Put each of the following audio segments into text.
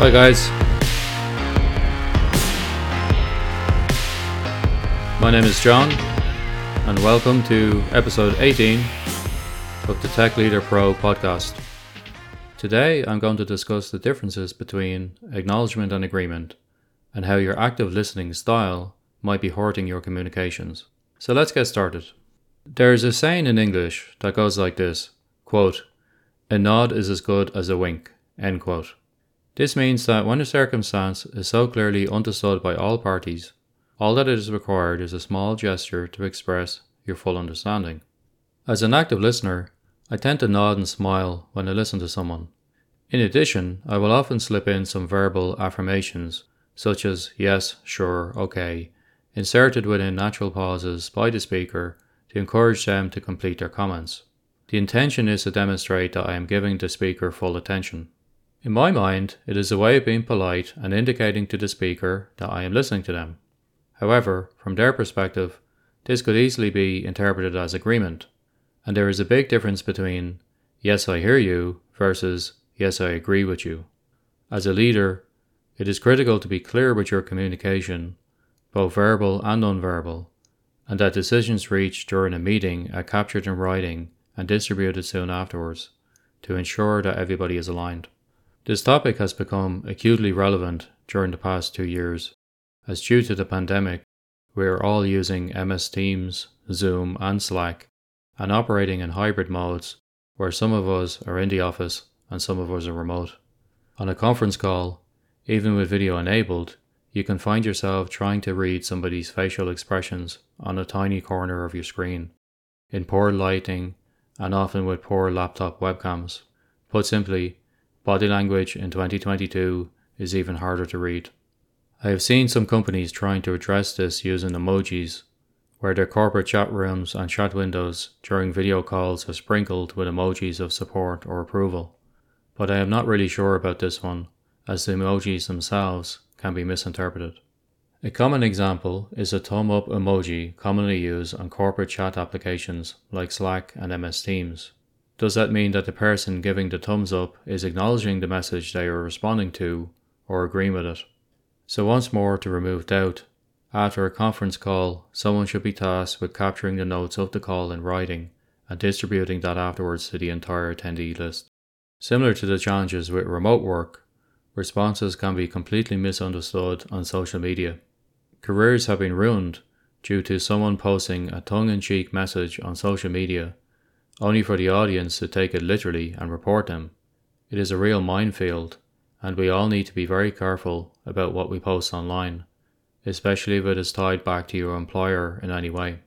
Hi, guys. My name is John, and welcome to episode 18 of the Tech Leader Pro podcast. Today, I'm going to discuss the differences between acknowledgement and agreement, and how your active listening style might be hurting your communications. So let's get started. There is a saying in English that goes like this quote, A nod is as good as a wink. End quote. This means that when a circumstance is so clearly understood by all parties, all that is required is a small gesture to express your full understanding. As an active listener, I tend to nod and smile when I listen to someone. In addition, I will often slip in some verbal affirmations, such as yes, sure, okay, inserted within natural pauses by the speaker to encourage them to complete their comments. The intention is to demonstrate that I am giving the speaker full attention. In my mind, it is a way of being polite and indicating to the speaker that I am listening to them. However, from their perspective, this could easily be interpreted as agreement, and there is a big difference between yes, I hear you versus yes, I agree with you. As a leader, it is critical to be clear with your communication both verbal and nonverbal, and that decisions reached during a meeting are captured in writing and distributed soon afterwards to ensure that everybody is aligned. This topic has become acutely relevant during the past two years, as due to the pandemic, we are all using MS Teams, Zoom, and Slack, and operating in hybrid modes where some of us are in the office and some of us are remote. On a conference call, even with video enabled, you can find yourself trying to read somebody's facial expressions on a tiny corner of your screen, in poor lighting and often with poor laptop webcams. Put simply, body language in 2022 is even harder to read. I have seen some companies trying to address this using emojis, where their corporate chat rooms and chat windows during video calls are sprinkled with emojis of support or approval. But I am not really sure about this one, as the emojis themselves can be misinterpreted. A common example is a thumb up emoji commonly used on corporate chat applications like Slack and MS Teams. Does that mean that the person giving the thumbs up is acknowledging the message they are responding to or agreeing with it? So, once more, to remove doubt, after a conference call, someone should be tasked with capturing the notes of the call in writing and distributing that afterwards to the entire attendee list. Similar to the challenges with remote work, responses can be completely misunderstood on social media. Careers have been ruined due to someone posting a tongue in cheek message on social media, only for the audience to take it literally and report them. It is a real minefield, and we all need to be very careful about what we post online, especially if it is tied back to your employer in any way.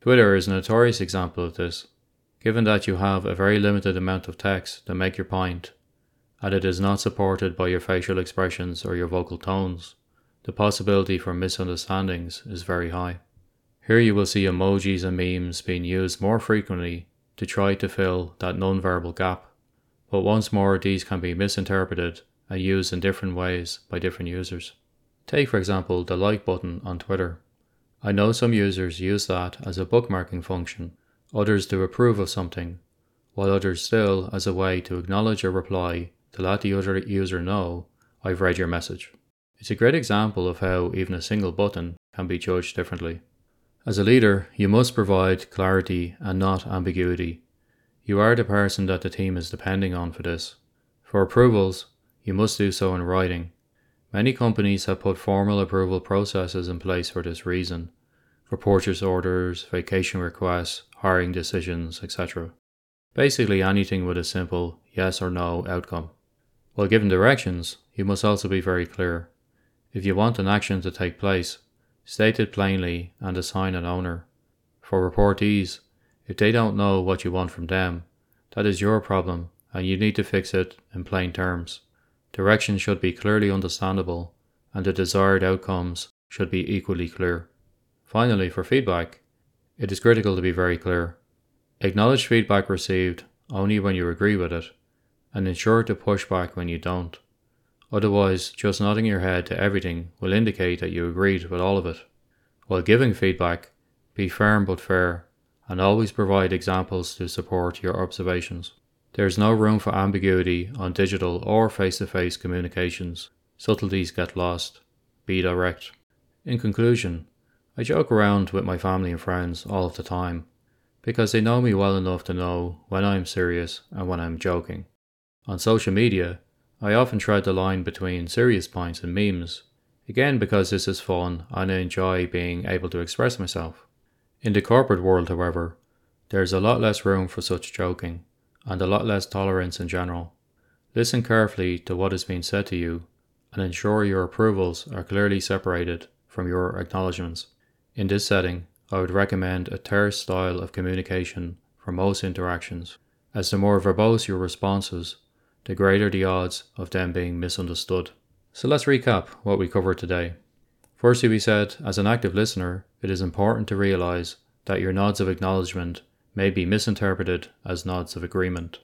Twitter is a notorious example of this, given that you have a very limited amount of text to make your point and it is not supported by your facial expressions or your vocal tones, the possibility for misunderstandings is very high. Here you will see emojis and memes being used more frequently to try to fill that nonverbal gap, but once more these can be misinterpreted and used in different ways by different users. Take, for example, the like button on Twitter. I know some users use that as a bookmarking function, others to approve of something, while others still as a way to acknowledge a reply to let the other user know I've read your message. It's a great example of how even a single button can be judged differently. As a leader, you must provide clarity and not ambiguity. You are the person that the team is depending on for this. For approvals, you must do so in writing. Many companies have put formal approval processes in place for this reason, for purchase orders, vacation requests, hiring decisions, etc. Basically anything with a simple yes or no outcome. While giving directions, you must also be very clear. If you want an action to take place, state it plainly and assign an owner. For reportees, if they don't know what you want from them, that is your problem and you need to fix it in plain terms. Directions should be clearly understandable and the desired outcomes should be equally clear. Finally, for feedback, it is critical to be very clear. Acknowledge feedback received only when you agree with it and ensure to push back when you don't. Otherwise, just nodding your head to everything will indicate that you agreed with all of it. While giving feedback, be firm but fair, and always provide examples to support your observations. There is no room for ambiguity on digital or face to face communications. Subtleties get lost. Be direct. In conclusion, I joke around with my family and friends all of the time because they know me well enough to know when I'm serious and when I'm joking. On social media, I often tread the line between serious points and memes, again because this is fun and I enjoy being able to express myself. In the corporate world, however, there is a lot less room for such joking and a lot less tolerance in general. Listen carefully to what is being said to you and ensure your approvals are clearly separated from your acknowledgements. In this setting, I would recommend a terse style of communication for most interactions, as the more verbose your responses, the greater the odds of them being misunderstood. So let's recap what we covered today. Firstly, we said, as an active listener, it is important to realize that your nods of acknowledgement may be misinterpreted as nods of agreement.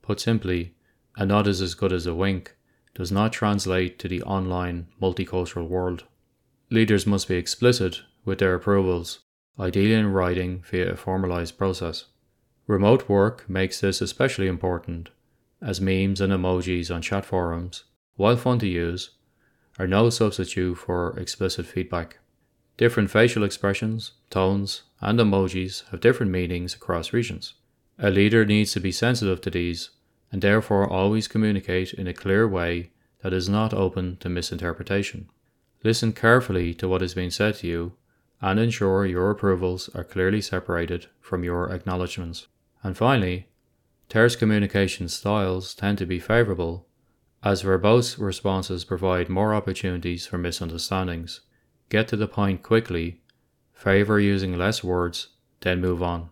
Put simply, a nod is as good as a wink does not translate to the online multicultural world. Leaders must be explicit with their approvals, ideally in writing via a formalized process. Remote work makes this especially important, as memes and emojis on chat forums, while fun to use, are no substitute for explicit feedback. Different facial expressions, tones, and emojis have different meanings across regions. A leader needs to be sensitive to these and therefore always communicate in a clear way that is not open to misinterpretation. Listen carefully to what is being said to you and ensure your approvals are clearly separated from your acknowledgements. And finally, terse communication styles tend to be favorable as verbose responses provide more opportunities for misunderstandings. Get to the point quickly, favor using less words, then move on.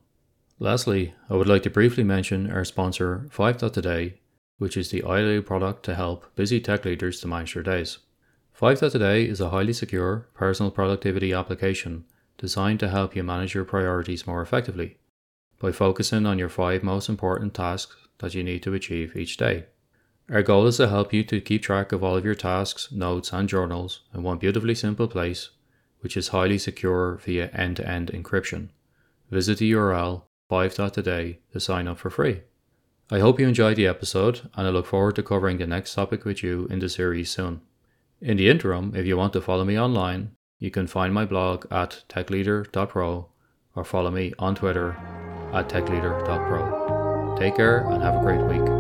Lastly, I would like to briefly mention our sponsor, 5.today, which is the ideal product to help busy tech leaders to manage their days. 5.today is a highly secure personal productivity application designed to help you manage your priorities more effectively by focusing on your five most important tasks that you need to achieve each day. Our goal is to help you to keep track of all of your tasks, notes, and journals in one beautifully simple place, which is highly secure via end to end encryption. Visit the URL 5.today to sign up for free. I hope you enjoyed the episode, and I look forward to covering the next topic with you in the series soon. In the interim, if you want to follow me online, you can find my blog at techleader.pro or follow me on Twitter at techleader.pro. Take care and have a great week.